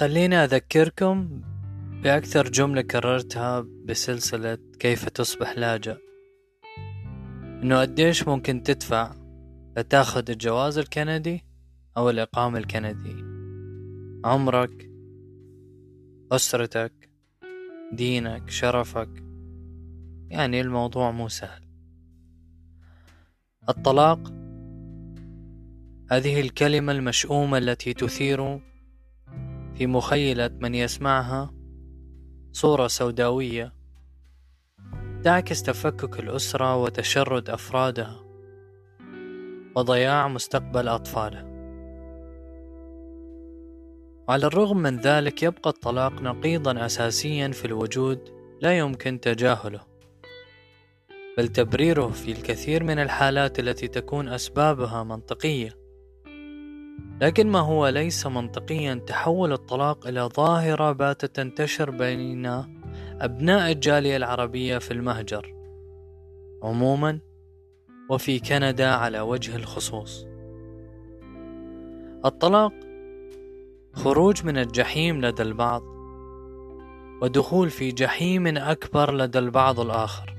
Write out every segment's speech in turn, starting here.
خليني أذكركم بأكثر جملة كررتها بسلسلة كيف تصبح لاجئ. إنه قديش ممكن تدفع لتاخد الجواز الكندي أو الإقامة الكندية. عمرك أسرتك دينك شرفك. يعني الموضوع مو سهل. الطلاق هذه الكلمة المشؤومة التي تثير في مخيلة من يسمعها صورة سوداوية تعكس تفكك الأسرة وتشرد أفرادها وضياع مستقبل أطفالها وعلى الرغم من ذلك يبقى الطلاق نقيضا أساسيا في الوجود لا يمكن تجاهله بل تبريره في الكثير من الحالات التي تكون أسبابها منطقية. لكن ما هو ليس منطقيا تحول الطلاق إلى ظاهرة باتت تنتشر بين أبناء الجالية العربية في المهجر عموما وفي كندا على وجه الخصوص. الطلاق خروج من الجحيم لدى البعض ودخول في جحيم أكبر لدى البعض الآخر.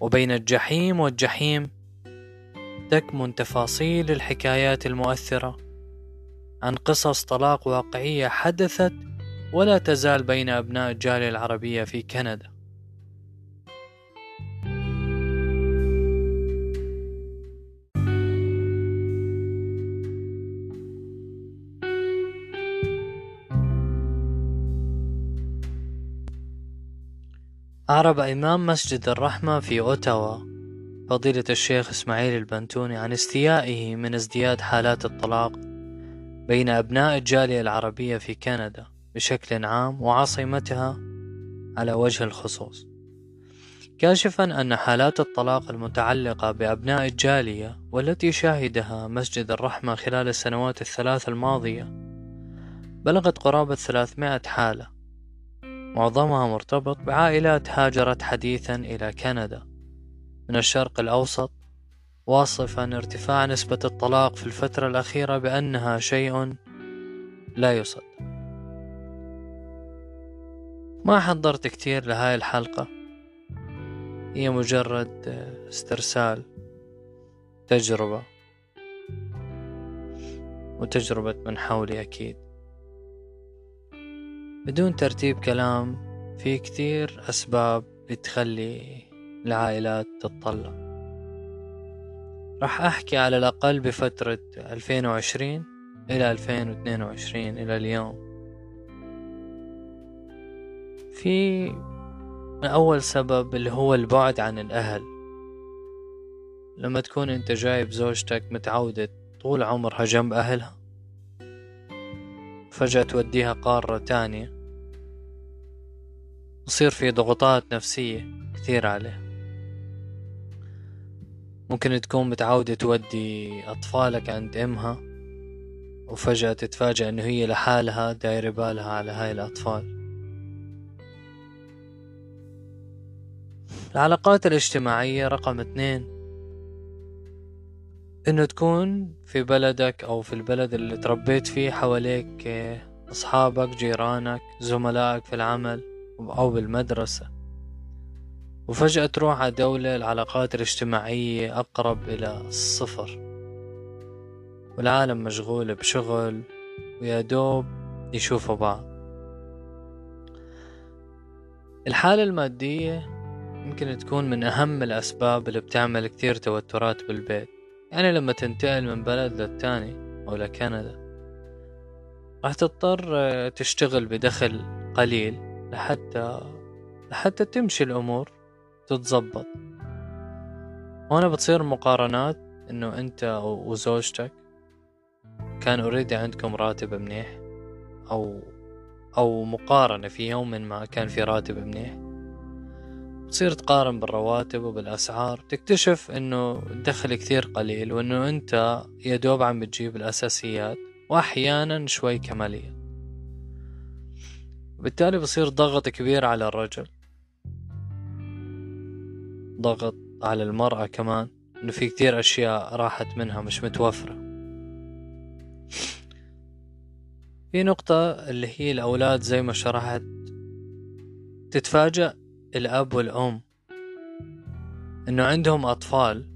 وبين الجحيم والجحيم تكمن تفاصيل الحكايات المؤثرة عن قصص طلاق واقعية حدثت ولا تزال بين أبناء الجالية العربية في كندا. أعرب إمام مسجد الرحمة في أوتاوا. فضيلة الشيخ إسماعيل البنتوني عن استيائه من ازدياد حالات الطلاق بين أبناء الجالية العربية في كندا بشكل عام وعاصمتها على وجه الخصوص. كاشفا أن حالات الطلاق المتعلقة بأبناء الجالية والتي شاهدها مسجد الرحمة خلال السنوات الثلاث الماضية بلغت قرابة 300 حالة معظمها مرتبط بعائلات هاجرت حديثا إلى كندا. من الشرق الأوسط واصفا ارتفاع نسبة الطلاق في الفترة الأخيرة بأنها شيء لا يصدق. ما حضرت كتير لهاي الحلقة. هي مجرد استرسال تجربة وتجربة من حولي أكيد. بدون ترتيب كلام في كتير أسباب بتخلي العائلات تتطلق. راح أحكي على الأقل بفترة 2020 إلى 2022 إلى اليوم. في أول سبب اللي هو البعد عن الأهل. لما تكون أنت جايب زوجتك متعودة طول عمرها جنب أهلها فجأة توديها قارة تانية يصير في ضغوطات نفسية كثير عليها. ممكن تكون متعودة تودي أطفالك عند أمها وفجأة تتفاجأ إنه هي لحالها دايرة بالها على هاي الأطفال. العلاقات الاجتماعية رقم اثنين إنه تكون في بلدك أو في البلد اللي تربيت فيه حواليك أصحابك جيرانك زملائك في العمل أو بالمدرسة. وفجأة تروح على دولة العلاقات الاجتماعية أقرب إلى الصفر. والعالم مشغول بشغل ويا دوب يشوفوا بعض. الحالة المادية يمكن تكون من أهم الأسباب اللي بتعمل كتير توترات بالبيت. يعني لما تنتقل من بلد للتاني أو لكندا راح تضطر تشتغل بدخل قليل لحتى لحتى تمشي الأمور. تتظبط. هنا بتصير مقارنات إنه أنت وزوجتك كان اوريدي عندكم راتب منيح أو أو مقارنة في يوم ما كان في راتب منيح. تصير تقارن بالرواتب وبالأسعار تكتشف إنه الدخل كثير قليل وإنه أنت يا دوب عم بتجيب الأساسيات وأحيانا شوي كمالية. بالتالي بصير ضغط كبير على الرجل. ضغط على المرأة كمان إنه في كتير أشياء راحت منها مش متوفرة. في نقطة اللي هي الأولاد زي ما شرحت تتفاجأ الأب والأم إنه عندهم أطفال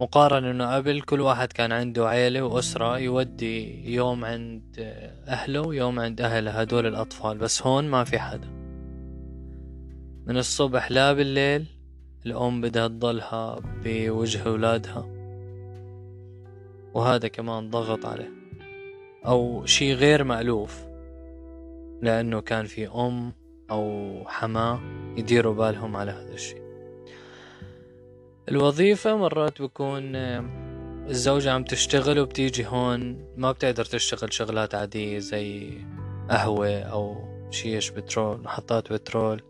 مقارنة إنه قبل كل واحد كان عنده عيلة وأسرة يودي يوم عند أهله ويوم عند أهله هدول الأطفال بس هون ما في حدا. من الصبح لا بالليل الأم بدها تضلها بوجه أولادها. وهذا كمان ضغط عليه. أو شي غير مألوف. لأنه كان في أم أو حماة يديروا بالهم على هذا الشي. الوظيفة مرات بكون الزوجة عم تشتغل وبتيجي هون ما بتقدر تشتغل شغلات عادية زي قهوة أو شيش بترول محطات بترول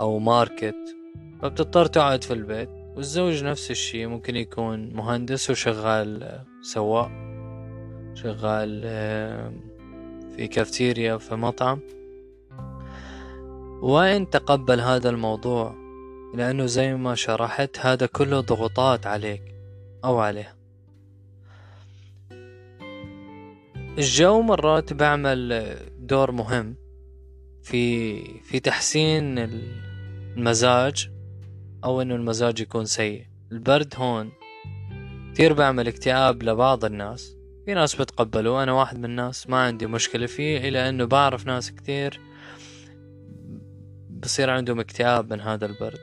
أو ماركت. فبتضطر تقعد في البيت والزوج نفس الشي ممكن يكون مهندس وشغال سواق شغال في كافتيريا في مطعم. وين تقبل هذا الموضوع؟ لأنه زي ما شرحت هذا كله ضغوطات عليك أو عليه. الجو مرات بعمل دور مهم في في تحسين المزاج أو إنه المزاج يكون سيء. البرد هون كتير بعمل اكتئاب لبعض الناس. في ناس بتقبلوا أنا واحد من الناس ما عندي مشكلة فيه إلا إنه بعرف ناس كتير بصير عندهم اكتئاب من هذا البرد.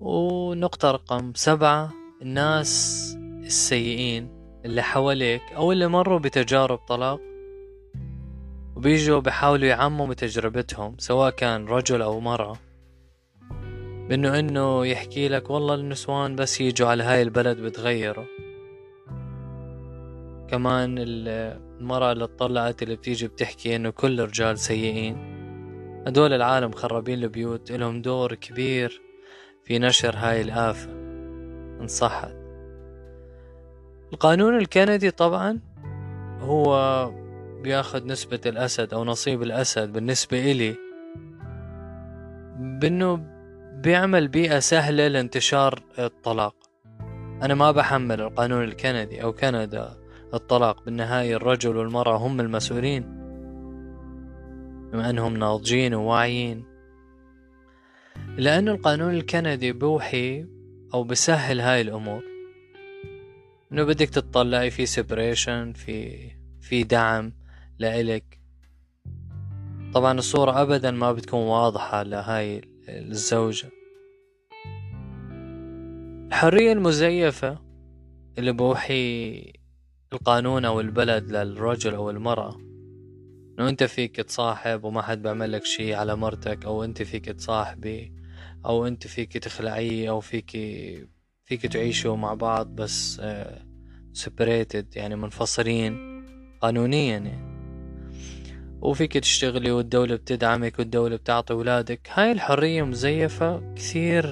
ونقطة رقم سبعة الناس السيئين اللي حواليك أو اللي مروا بتجارب طلاق وبيجوا بحاولوا يعمموا تجربتهم سواء كان رجل أو مرأة. بأنه إنه يحكي لك والله النسوان بس يجوا على هاي البلد بتغيروا. كمان المرأة اللي طلعت اللي بتيجي بتحكي إنه كل الرجال سيئين. هدول العالم خربين البيوت إلهم دور كبير في نشر هاي الآفة. إن صحت. القانون الكندي طبعا هو بياخد نسبة الأسد أو نصيب الأسد بالنسبة إلي بأنه بيعمل بيئة سهلة لانتشار الطلاق. أنا ما بحمل القانون الكندي أو كندا الطلاق بالنهاية الرجل والمرأة هم المسؤولين بما أنهم ناضجين وواعيين. لأن القانون الكندي بوحي أو بسهل هاي الأمور إنه بدك تطلعي في separation في في دعم. لإلك. طبعا الصورة أبدا ما بتكون واضحة لهاي الزوجة. الحرية المزيفة اللي بوحي القانون أو البلد للرجل أو المرأة. إنه أنت فيك تصاحب وما حد بيعمل لك شي على مرتك أو أنت فيك تصاحبي أو أنت فيك تخلعي أو فيك فيك تعيشوا مع بعض بس سيبريتد يعني منفصلين قانونيا يعني. وفيك تشتغلي والدولة بتدعمك والدولة بتعطي ولادك. هاي الحرية مزيفة كثير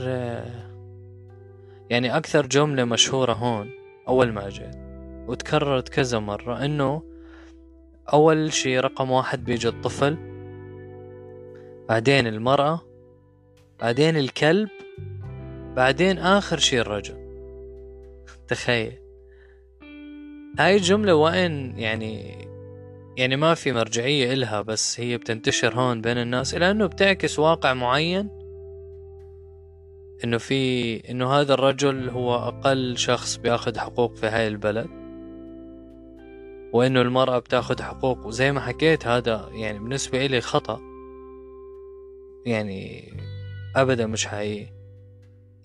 يعني أكثر جملة مشهورة هون أول ما جيت وتكررت كذا مرة إنه أول شي رقم واحد بيجي الطفل بعدين المرأة بعدين الكلب بعدين آخر شي الرجل. تخيل. هاي الجملة وين يعني يعني ما في مرجعية إلها بس هي بتنتشر هون بين الناس لأنه بتعكس واقع معين إنه في إنه هذا الرجل هو أقل شخص بياخد حقوق في هاي البلد وإنه المرأة بتاخد حقوق. وزي ما حكيت هذا يعني بالنسبة إلي خطأ. يعني أبدا مش حقيقي.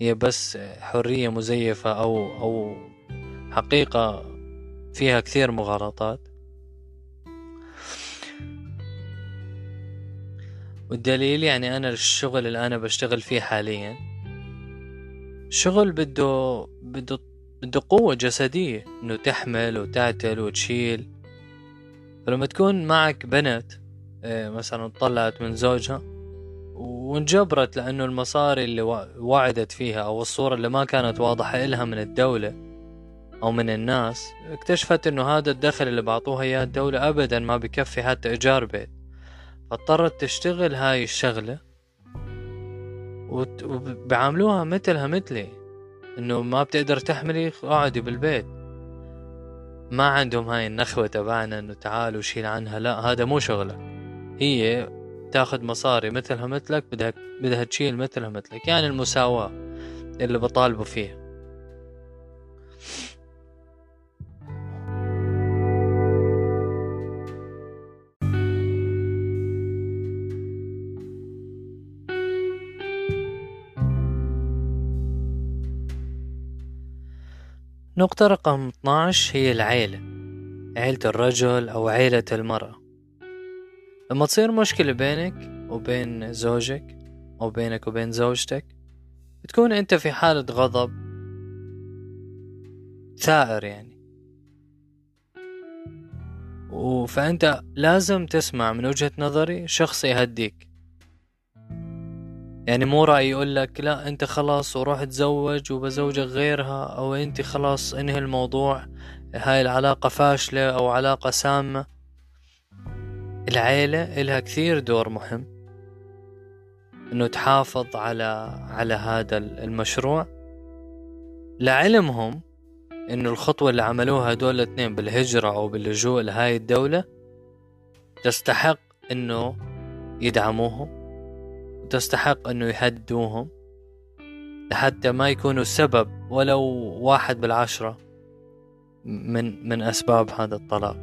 هي بس حرية مزيفة أو أو حقيقة فيها كثير مغالطات. والدليل يعني أنا الشغل اللي أنا بشتغل فيه حاليا شغل بده بده بده قوة جسدية إنه تحمل وتعتل وتشيل. فلما تكون معك بنت آه، مثلا طلعت من زوجها وانجبرت لأنه المصاري اللي وعدت فيها أو الصورة اللي ما كانت واضحة إلها من الدولة أو من الناس اكتشفت إنه هذا الدخل اللي بعطوها إياه الدولة أبدا ما بكفي حتى إيجار بيت. فاضطرت تشتغل هاي الشغلة وبعاملوها مثلها مثلي إنه ما بتقدر تحملي اقعدي بالبيت. ما عندهم هاي النخوة تبعنا إنه تعال وشيل عنها لا هذا مو شغلك. هي تاخذ مصاري مثلها مثلك بدها بدها تشيل مثلها مثلك يعني المساواة اللي بطالبوا فيها. نقطة رقم 12 هي العيلة عيلة الرجل أو عيلة المرأة. لما تصير مشكلة بينك وبين زوجك أو بينك وبين زوجتك بتكون أنت في حالة غضب ثائر يعني. فأنت لازم تسمع من وجهة نظري شخص يهديك. يعني مو رأي يقول لك لا أنت خلاص وروح تزوج وبزوجك غيرها أو أنت خلاص انهي الموضوع هاي العلاقة فاشلة أو علاقة سامة. العيلة إلها كثير دور مهم. إنه تحافظ على على هذا المشروع. لعلمهم إنه الخطوة اللي عملوها هدول الاثنين بالهجرة أو باللجوء لهاي الدولة تستحق إنه يدعموهم. وتستحق أنه يهدوهم لحتى ما يكونوا سبب ولو واحد بالعشرة من من أسباب هذا الطلاق.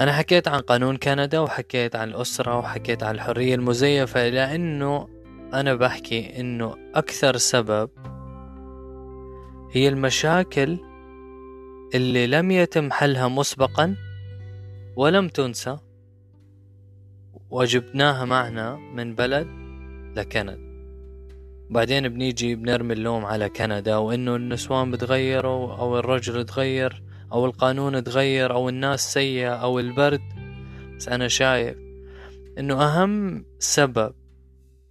أنا حكيت عن قانون كندا وحكيت عن الأسرة وحكيت عن الحرية المزيفة لأنه أنا بحكي إنه أكثر سبب هي المشاكل اللي لم يتم حلها مسبقا ولم تنسى. وجبناها معنا من بلد لكندا. بعدين بنيجي بنرمي اللوم على كندا وإنه النسوان بتغيروا أو الرجل تغير أو القانون تغير أو الناس سيئة أو البرد. بس أنا شايف إنه أهم سبب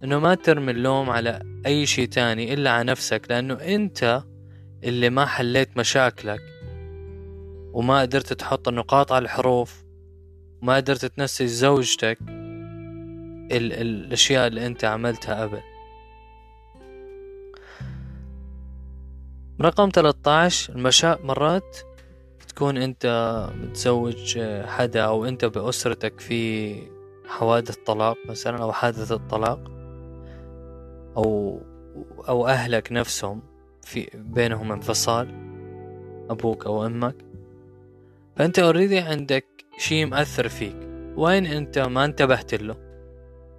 إنه ما ترمي اللوم على أي شي تاني إلا على نفسك لأنه أنت اللي ما حليت مشاكلك وما قدرت تحط النقاط على الحروف وما قدرت تنسي زوجتك. ال الأشياء اللي أنت عملتها قبل رقم 13 المشا مرات تكون أنت متزوج حدا أو أنت بأسرتك في حوادث طلاق مثلا أو حادث الطلاق أو أو أهلك نفسهم في بينهم انفصال أبوك أو أمك. فأنت already عندك شي مأثر فيك. وين أنت ما انتبهت له؟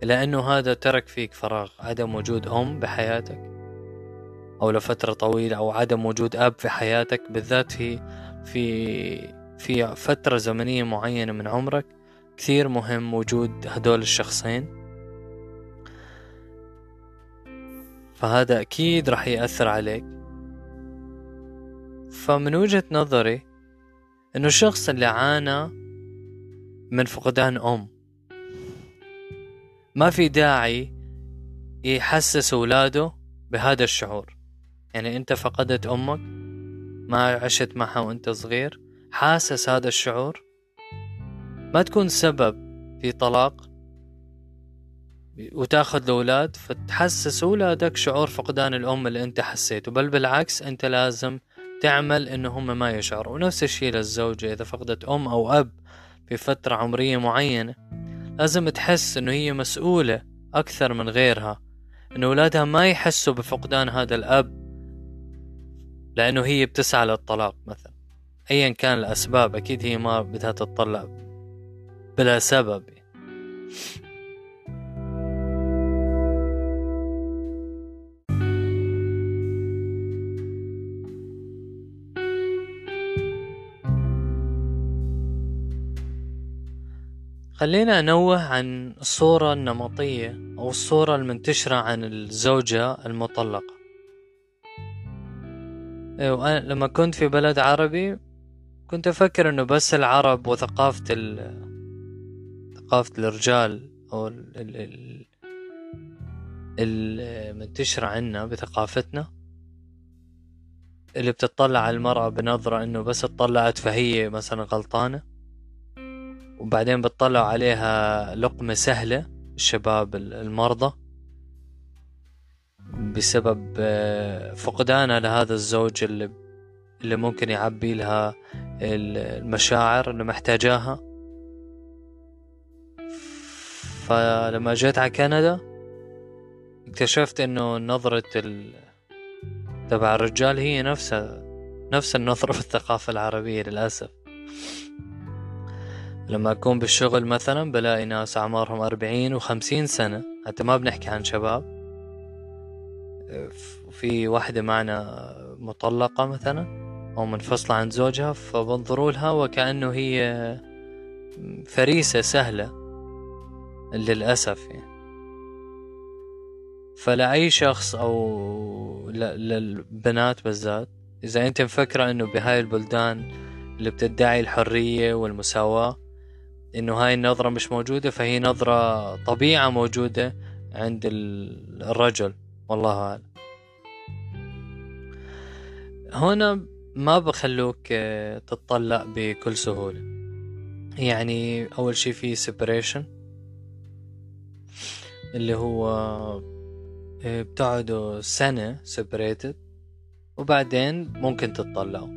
لأنه هذا ترك فيك فراغ عدم وجود أم بحياتك. أو لفترة طويلة أو عدم وجود أب في حياتك بالذات في في في فترة زمنية معينة من عمرك كثير مهم وجود هدول الشخصين. فهذا أكيد راح يأثر عليك. فمن وجهة نظري إنه الشخص اللي عانى من فقدان أم ما في داعي يحسس اولاده بهذا الشعور. يعني أنت فقدت أمك ما عشت معها وأنت صغير حاسس هذا الشعور؟ ما تكون سبب في طلاق وتأخذ الأولاد فتحسس أولادك شعور فقدان الأم اللي أنت حسيته. بل بالعكس أنت لازم تعمل انه هم ما يشعروا ونفس الشيء للزوجة إذا فقدت أم أو أب في فترة عمرية معينة لازم تحس إنه هي مسؤولة أكثر من غيرها ان أولادها ما يحسوا بفقدان هذا الأب لأنه هي بتسعى للطلاق مثلا. ايا كان الأسباب أكيد هي ما بدها تطلق بلا سبب. خلينا أنوه عن الصورة النمطية أو الصورة المنتشرة عن الزوجة المطلقة. أيوة لما كنت في بلد عربي كنت أفكر أنه بس العرب وثقافة ال... ثقافة الرجال أو ال... ال... المنتشرة عنا بثقافتنا اللي بتطلع على المرأة بنظرة إنه بس اتطلعت فهي مثلا غلطانة. وبعدين بتطلعوا عليها لقمة سهلة الشباب المرضى. بسبب آه، فقدانها لهذا الزوج اللي اللي ممكن يعبي لها المشاعر اللي محتاجاها. فلما جيت على كندا اكتشفت إنه نظرة ال... تبع الرجال هي نفسها نفس النظرة في الثقافة العربية للأسف. لما أكون بالشغل مثلا بلاقي ناس أعمارهم أربعين وخمسين سنة. حتى ما بنحكي عن شباب. في واحدة معنا مطلقة مثلا أو منفصلة عن زوجها فبنظروا لها وكأنه هي فريسة سهلة. للأسف يعني. فلأي شخص أو للبنات بالذات إذا أنت مفكرة أنه بهاي البلدان اللي بتدعي الحرية والمساواة إنه هاي النظرة مش موجودة فهي نظرة طبيعة موجودة عند الرجل والله أعلم. هنا ما بخلوك آه، تتطلق بكل سهولة. يعني أول شي في separation اللي هو آه، بتقعدوا سنة separated وبعدين ممكن تتطلقوا.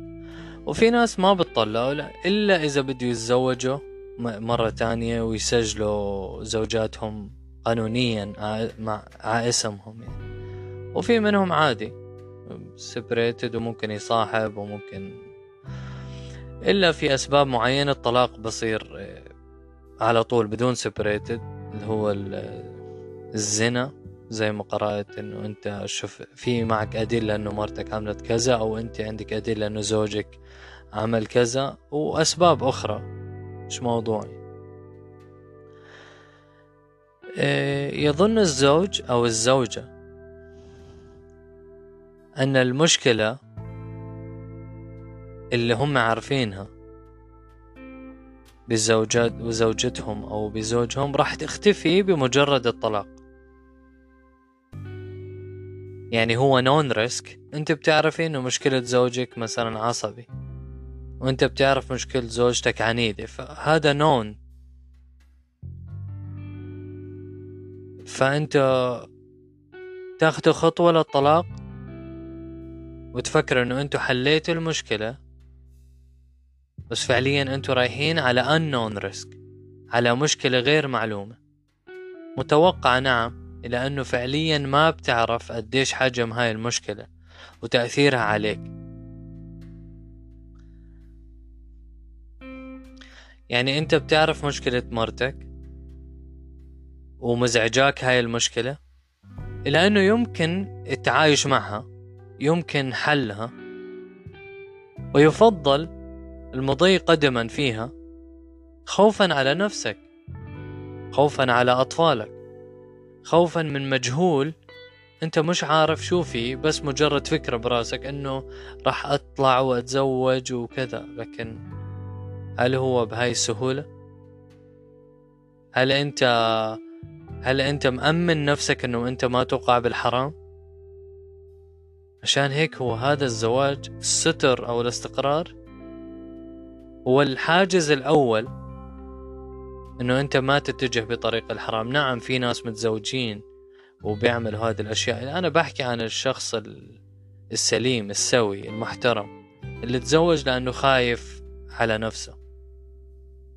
وفي ناس ما بتطلقوا إلا إذا بده يتزوجوا مرة تانية ويسجلوا زوجاتهم قانونيا مع اسمهم يعني. وفي منهم عادي. separated وممكن يصاحب وممكن إلا في أسباب معينة الطلاق بصير على طول بدون separated اللي هو الزنا. زي ما قرأت إنه أنت شوف في معك أدلة إنه مرتك عملت كذا أو أنت عندك أدلة إنه زوجك عمل كذا وأسباب أخرى. مش موضوعي. آه، يظن الزوج أو الزوجة أن المشكلة اللي هم عارفينها بزوجات وزوجتهم أو بزوجهم راح تختفي بمجرد الطلاق. يعني هو نون ريسك أنت بتعرفي إنه مشكلة زوجك مثلا عصبي. وانت بتعرف مشكلة زوجتك عنيدة فهذا نون فأنت تاخدوا خطوة للطلاق وتفكروا إنه أنتوا حليتوا المشكلة بس فعليا أنتوا رايحين على unknown risk على مشكلة غير معلومة. متوقع نعم إلى أنه فعليا ما بتعرف قديش حجم هاي المشكلة وتأثيرها عليك. يعني أنت بتعرف مشكلة مرتك ومزعجاك هاي المشكلة؟ إلى أنه يمكن التعايش معها يمكن حلها ويفضل المضي قدما فيها خوفا على نفسك خوفا على أطفالك خوفا من مجهول أنت مش عارف شو فيه بس مجرد فكرة براسك إنه راح أطلع وأتزوج وكذا لكن هل هو بهاي السهولة؟ هل أنت هل أنت مأمن نفسك إنه أنت ما توقع بالحرام؟ عشان هيك هو هذا الزواج الستر أو الاستقرار هو الحاجز الأول إنه أنت ما تتجه بطريق الحرام نعم في ناس متزوجين وبيعملوا هذه الأشياء أنا بحكي عن الشخص السليم السوي المحترم اللي تزوج لأنه خايف على نفسه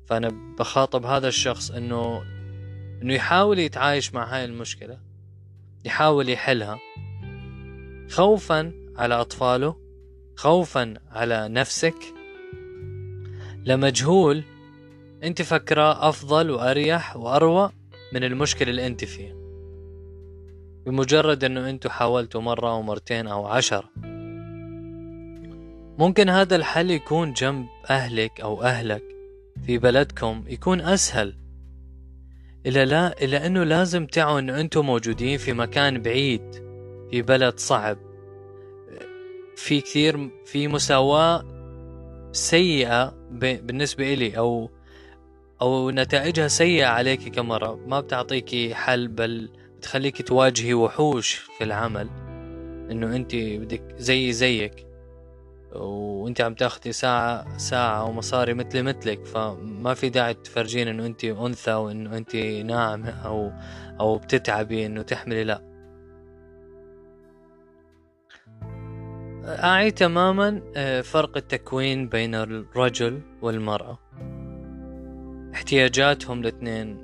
فأنا بخاطب هذا الشخص إنه إنه يحاول يتعايش مع هاي المشكلة يحاول يحلها خوفا على أطفاله خوفا على نفسك لمجهول أنت فكرة أفضل وأريح وأروى من المشكلة اللي أنت فيها. بمجرد إنه أنتوا حاولتوا مرة أو مرتين أو عشرة ممكن هذا الحل يكون جنب أهلك أو أهلك. في بلدكم يكون أسهل. إلا لا إلا أنه لازم تعوا أنه أنتم موجودين في مكان بعيد في بلد صعب. في كثير في مساواة سيئة بالنسبة إلي أو أو نتائجها سيئة عليك كمرة ما بتعطيكي حل بل بتخليك تواجهي وحوش في العمل. إنه أنت بدك زي زيك. وانت عم تاخدي ساعة ساعة ومصاري مثلي مثلك فما في داعي تفرجين إنه أنت أنثى وإنه أنت ناعمة أو أو بتتعبي إنه تحملي لا. أعي تماما آه، فرق التكوين بين الرجل والمرأة. احتياجاتهم الاثنين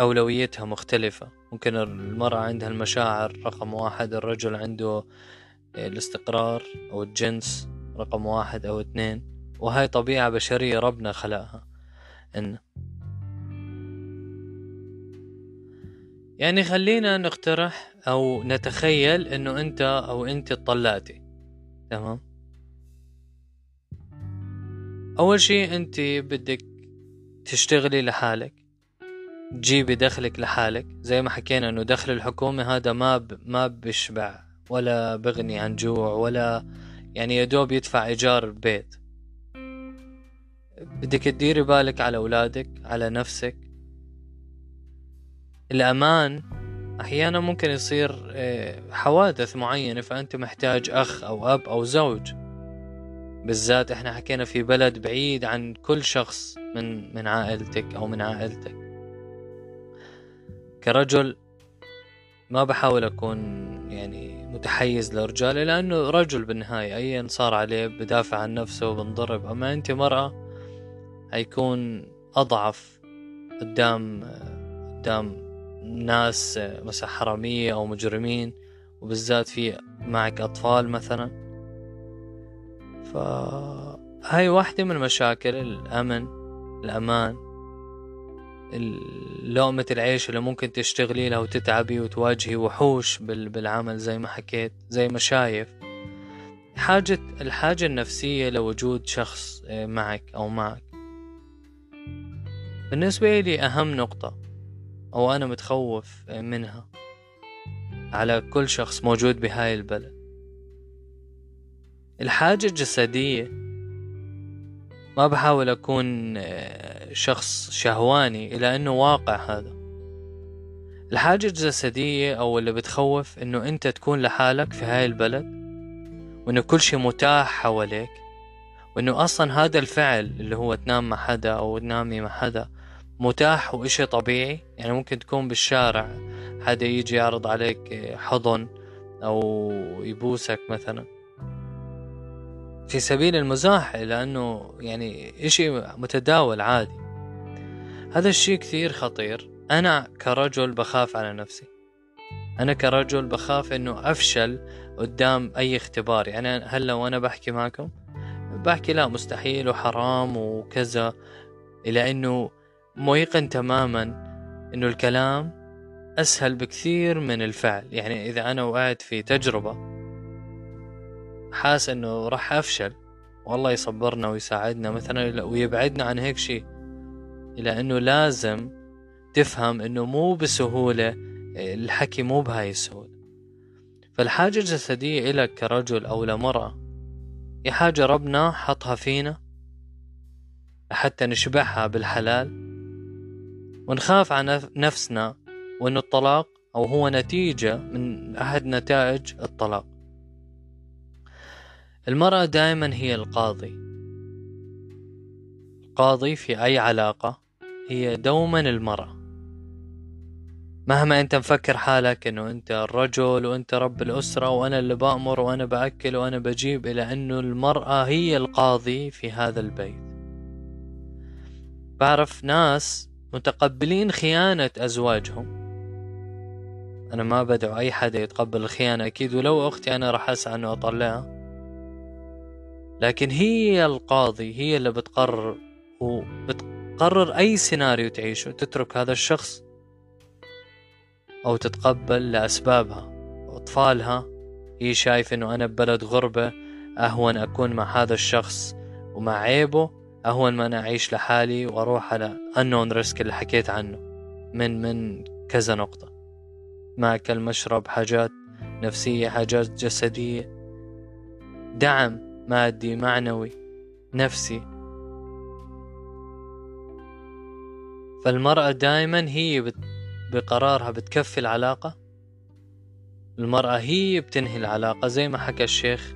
أولويتها مختلفة. ممكن المرأة عندها المشاعر رقم واحد الرجل عنده الاستقرار أو الجنس. رقم واحد أو اثنين وهاي طبيعة بشرية ربنا خلقها. إن. يعني خلينا نقترح أو نتخيل إنه أنت أو أنت طلعتي. تمام؟ أول شي أنت بدك تشتغلي لحالك تجيبي دخلك لحالك. زي ما حكينا إنه دخل الحكومة هذا ما ب... ما بيشبع ولا بغني عن جوع ولا يعني يدوب يدفع إيجار البيت. بدك تديري بالك على أولادك على نفسك. الأمان أحيانا ممكن يصير آه، حوادث معينة فأنت محتاج أخ أو أب أو زوج. بالذات إحنا حكينا في بلد بعيد عن كل شخص من من عائلتك أو من عائلتك. كرجل ما بحاول أكون يعني متحيز لرجال لأنه رجل بالنهاية أيا صار عليه بدافع عن نفسه وبنضرب أما أنت مرأة هيكون أضعف قدام قدام ناس مثلا حرامية أو مجرمين وبالذات في معك أطفال مثلا. فهاي واحدة من مشاكل الأمن الأمان. لقمة العيش اللي ممكن تشتغلي لها وتتعبي وتواجهي وحوش بالعمل زي ما حكيت زي ما شايف. حاجة الحاجة النفسية لوجود شخص آه، معك أو معك. بالنسبة لي أهم نقطة أو أنا متخوف آه، منها على كل شخص موجود بهاي البلد. الحاجة الجسدية ما بحاول أكون آه، شخص شهواني إلى أنه واقع هذا. الحاجة الجسدية أو اللي بتخوف أنه أنت تكون لحالك في هاي البلد وأنه كل شيء متاح حواليك وأنه أصلا هذا الفعل اللي هو تنام مع حدا أو تنامي مع حدا متاح وإشي طبيعي. يعني ممكن تكون بالشارع حدا يجي يعرض عليك حضن أو يبوسك مثلا. في سبيل المزاح لأنه يعني إشي متداول عادي. هذا الشيء كثير خطير. أنا كرجل بخاف على نفسي. أنا كرجل بخاف إنه أفشل قدام أي اختبار. يعني هلا وأنا بحكي معكم بحكي لا مستحيل وحرام وكذا إلى إنه ميقن تماما إنه الكلام أسهل بكثير من الفعل. يعني إذا أنا وقعت في تجربة حاس إنه راح أفشل. والله يصبرنا ويساعدنا مثلا ويبعدنا عن هيك شيء. إلى انه لازم تفهم إنه مو بسهولة الحكي مو بهاي السهولة. فالحاجة الجسدية إلك كرجل أو لمرأة هي حاجة ربنا حطها فينا حتى نشبعها بالحلال ونخاف عن نفسنا وأنه الطلاق أو هو نتيجة من أحد نتائج الطلاق. المرأة دائما هي القاضي. القاضي في أي علاقة هي دوما المرأة. مهما أنت مفكر حالك أنه أنت الرجل وأنت رب الأسرة وأنا اللي بأمر وأنا بأكل وأنا بجيب إلى أنه المرأة هي القاضي في هذا البيت. بعرف ناس متقبلين خيانة أزواجهم. أنا ما بدعو أي حدا يتقبل الخيانة أكيد ولو أختي أنا راح أسعى أنه أطلعها. لكن هي القاضي هي اللي بتقرر وبتقرر أي سيناريو تعيشه تترك هذا الشخص أو تتقبل لأسبابها. وأطفالها هي شايفة إنه أنا ببلد غربة أهون أكون مع هذا الشخص ومع عيبه أهون ما أنا أعيش لحالي وأروح على unknown risk اللي حكيت عنه. من من كذا نقطة. ماكل مشرب حاجات نفسية حاجات جسدية. دعم. مادي معنوي نفسي. فالمرأة دائما هي بقرارها بتكفي العلاقة؟ المرأة هي بتنهي العلاقة زي ما حكى الشيخ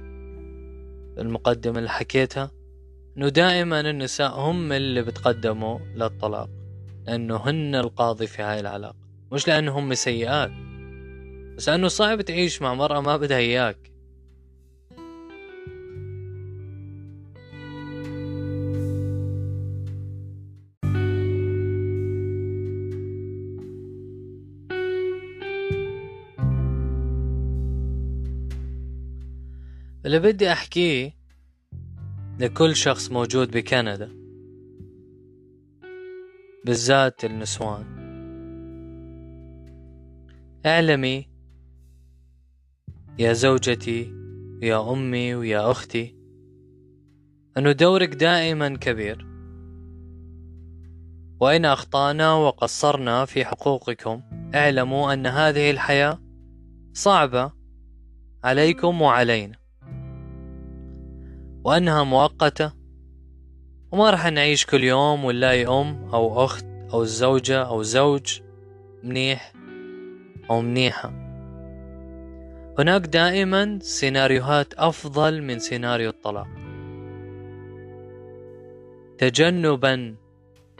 المقدمة اللي حكيتها إنه دائما النساء هم اللي بتقدموا للطلاق لأنه هن القاضي في هاي العلاقة. مش لأنه هم سيئات بس إنه صعب تعيش مع مرأة ما بدها إياك. اللي بدي أحكيه لكل شخص موجود بكندا بالذات النسوان. اعلمي يا زوجتي ويا أمي ويا أختي أن دورك دائما كبير. وإن أخطأنا وقصرنا في حقوقكم اعلموا أن هذه الحياة صعبة عليكم وعلينا. وأنها مؤقتة. وما رح نعيش كل يوم ونلاقي أم أو أخت أو زوجة أو زوج منيح أو منيحة. هناك دائما سيناريوهات أفضل من سيناريو الطلاق. تجنبا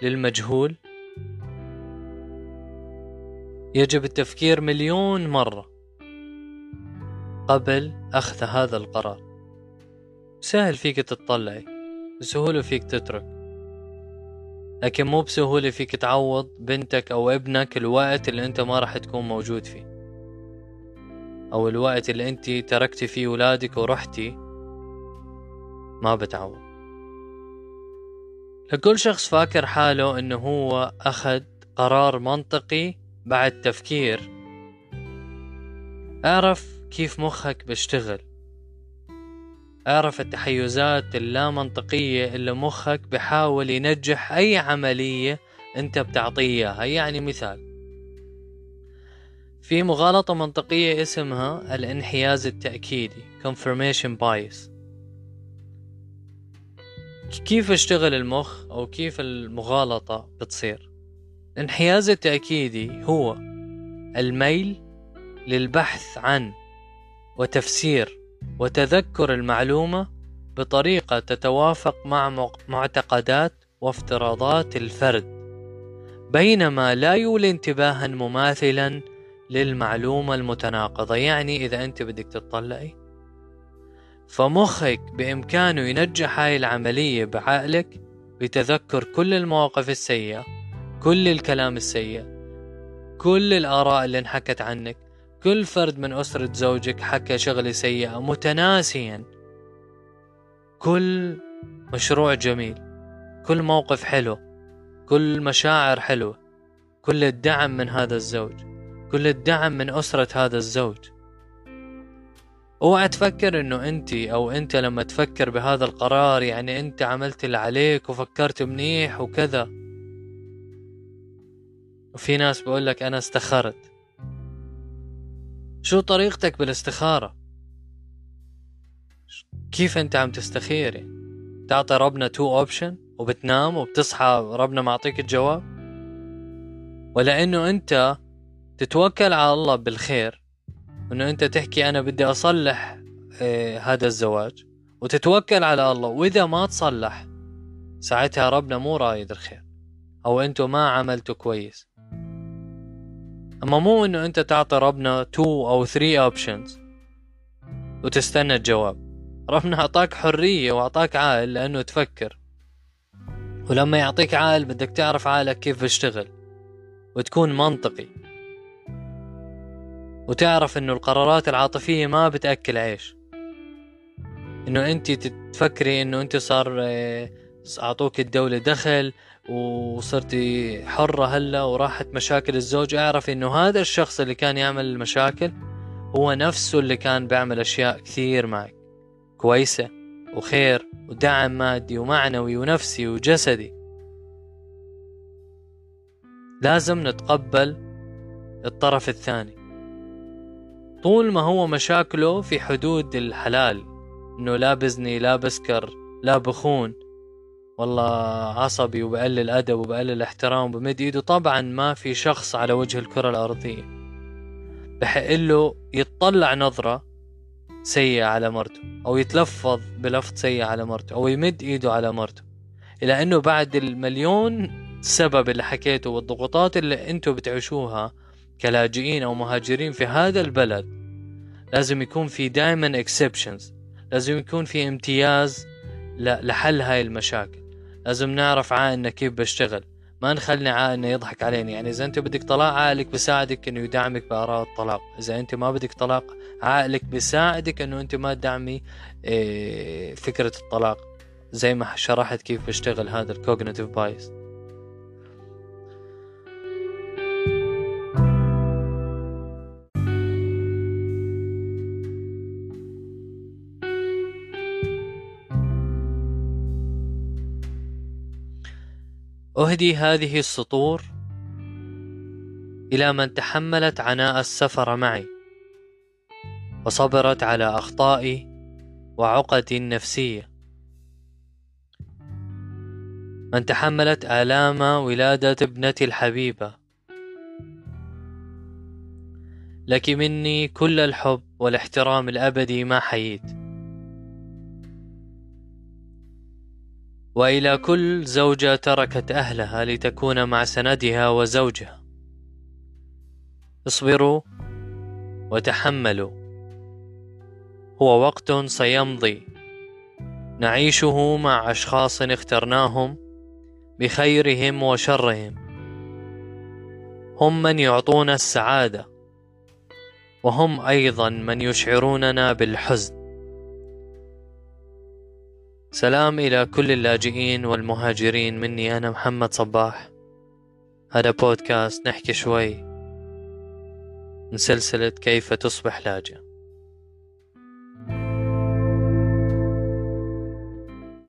للمجهول. يجب التفكير مليون مرة قبل أخذ هذا القرار. سهل فيك تطلعي بسهولة فيك تترك. لكن مو بسهولة فيك تعوض بنتك أو ابنك الوقت اللي أنت ما راح تكون موجود فيه. أو الوقت اللي أنت تركتي فيه ولادك ورحتي ما بتعوض. لكل شخص فاكر حاله إنه هو أخذ قرار منطقي بعد تفكير. اعرف كيف مخك بيشتغل. اعرف التحيزات اللامنطقية اللي مخك بحاول ينجح أي عملية أنت بتعطيه إياها. يعني مثال في مغالطة منطقية اسمها الانحياز التأكيدي confirmation bias. كيف يشتغل المخ أو كيف المغالطة بتصير؟ الانحياز التأكيدي هو الميل للبحث عن وتفسير وتذكر المعلومة بطريقة تتوافق مع معتقدات وافتراضات الفرد. بينما لا يولي انتباها مماثلا للمعلومة المتناقضة يعني إذا أنت بدك تطلعي. فمخك بإمكانه ينجح هاي العملية بعقلك بتذكر كل المواقف السيئة كل الكلام السيء كل الآراء اللي انحكت عنك كل فرد من أسرة زوجك حكى شغلة سيئة متناسيا. كل مشروع جميل كل موقف حلو كل مشاعر حلوة كل الدعم من هذا الزوج كل الدعم من أسرة هذا الزوج. أوعى تفكر إنه أنت أو أنت لما تفكر بهذا القرار يعني أنت عملت اللي عليك وفكرت منيح وكذا. وفي ناس بقول لك أنا استخرت. شو طريقتك بالاستخارة؟ كيف أنت عم تستخير تعطي ربنا two option وبتنام وبتصحى ربنا معطيك الجواب؟ ولا انه أنت تتوكل على الله بالخير إنه أنت تحكي أنا بدي أصلح إيه هذا الزواج وتتوكل على الله. وإذا ما تصلح ساعتها ربنا مو رايد الخير أو انتو ما عملتوا كويس. أما مو إنه أنت تعطي ربنا 2 أو 3 اوبشنز وتستنى الجواب. ربنا أعطاك حرية وأعطاك عقل لأنه تفكر. ولما يعطيك عقل بدك تعرف عقلك كيف بيشتغل وتكون منطقي. وتعرف إنه القرارات العاطفية ما بتأكل عيش. إنه أنت تفكري إنه أنت صار آه، أعطوك الدولة دخل وصرتي حرة هلا وراحت مشاكل الزوج. أعرف إنه هذا الشخص اللي كان يعمل المشاكل هو نفسه اللي كان بيعمل أشياء كثير معك. كويسة وخير ودعم مادي ومعنوي ونفسي وجسدي. لازم نتقبل الطرف الثاني. طول ما هو مشاكله في حدود الحلال إنه لا بزني لا بسكر لا بخون والله عصبي وبقلل أدب وبقلل احترام وبمد إيده. طبعا ما في شخص على وجه الكرة الأرضية. بحق له يتطلع نظرة سيئة على مرته أو يتلفظ بلفظ سيء على مرته أو يمد إيده على مرته. إلى أنه بعد المليون سبب اللي حكيته والضغوطات اللي أنتوا بتعيشوها كلاجئين أو مهاجرين في هذا البلد لازم يكون في دائما exceptions لازم يكون في امتياز لحل هاي المشاكل. لازم نعرف عقلنا كيف بشتغل. ما نخلي عقلنا يضحك علينا. يعني إذا أنت بدك طلاق عقلك بيساعدك إنه يدعمك بقرار الطلاق. إذا أنت ما بدك طلاق عقلك بيساعدك إنه أنت ما تدعمي إيه، فكرة الطلاق. زي ما شرحت كيف بيشتغل هذا ال cognitive bias أهدي هذه السطور إلى من تحملت عناء السفر معي وصبرت على أخطائي وعقدي النفسية. من تحملت آلام ولادة ابنتي الحبيبة. لك مني كل الحب والاحترام الأبدي ما حييت. وإلى كل زوجة تركت أهلها لتكون مع سندها وزوجها. اصبروا وتحملوا. هو وقت سيمضي. نعيشه مع أشخاص اخترناهم بخيرهم وشرهم. هم من يعطونا السعادة وهم أيضا من يشعروننا بالحزن. سلام إلى كل اللاجئين والمهاجرين مني أنا محمد صباح. هذا بودكاست نحكي شوي. من سلسلة كيف تصبح لاجئ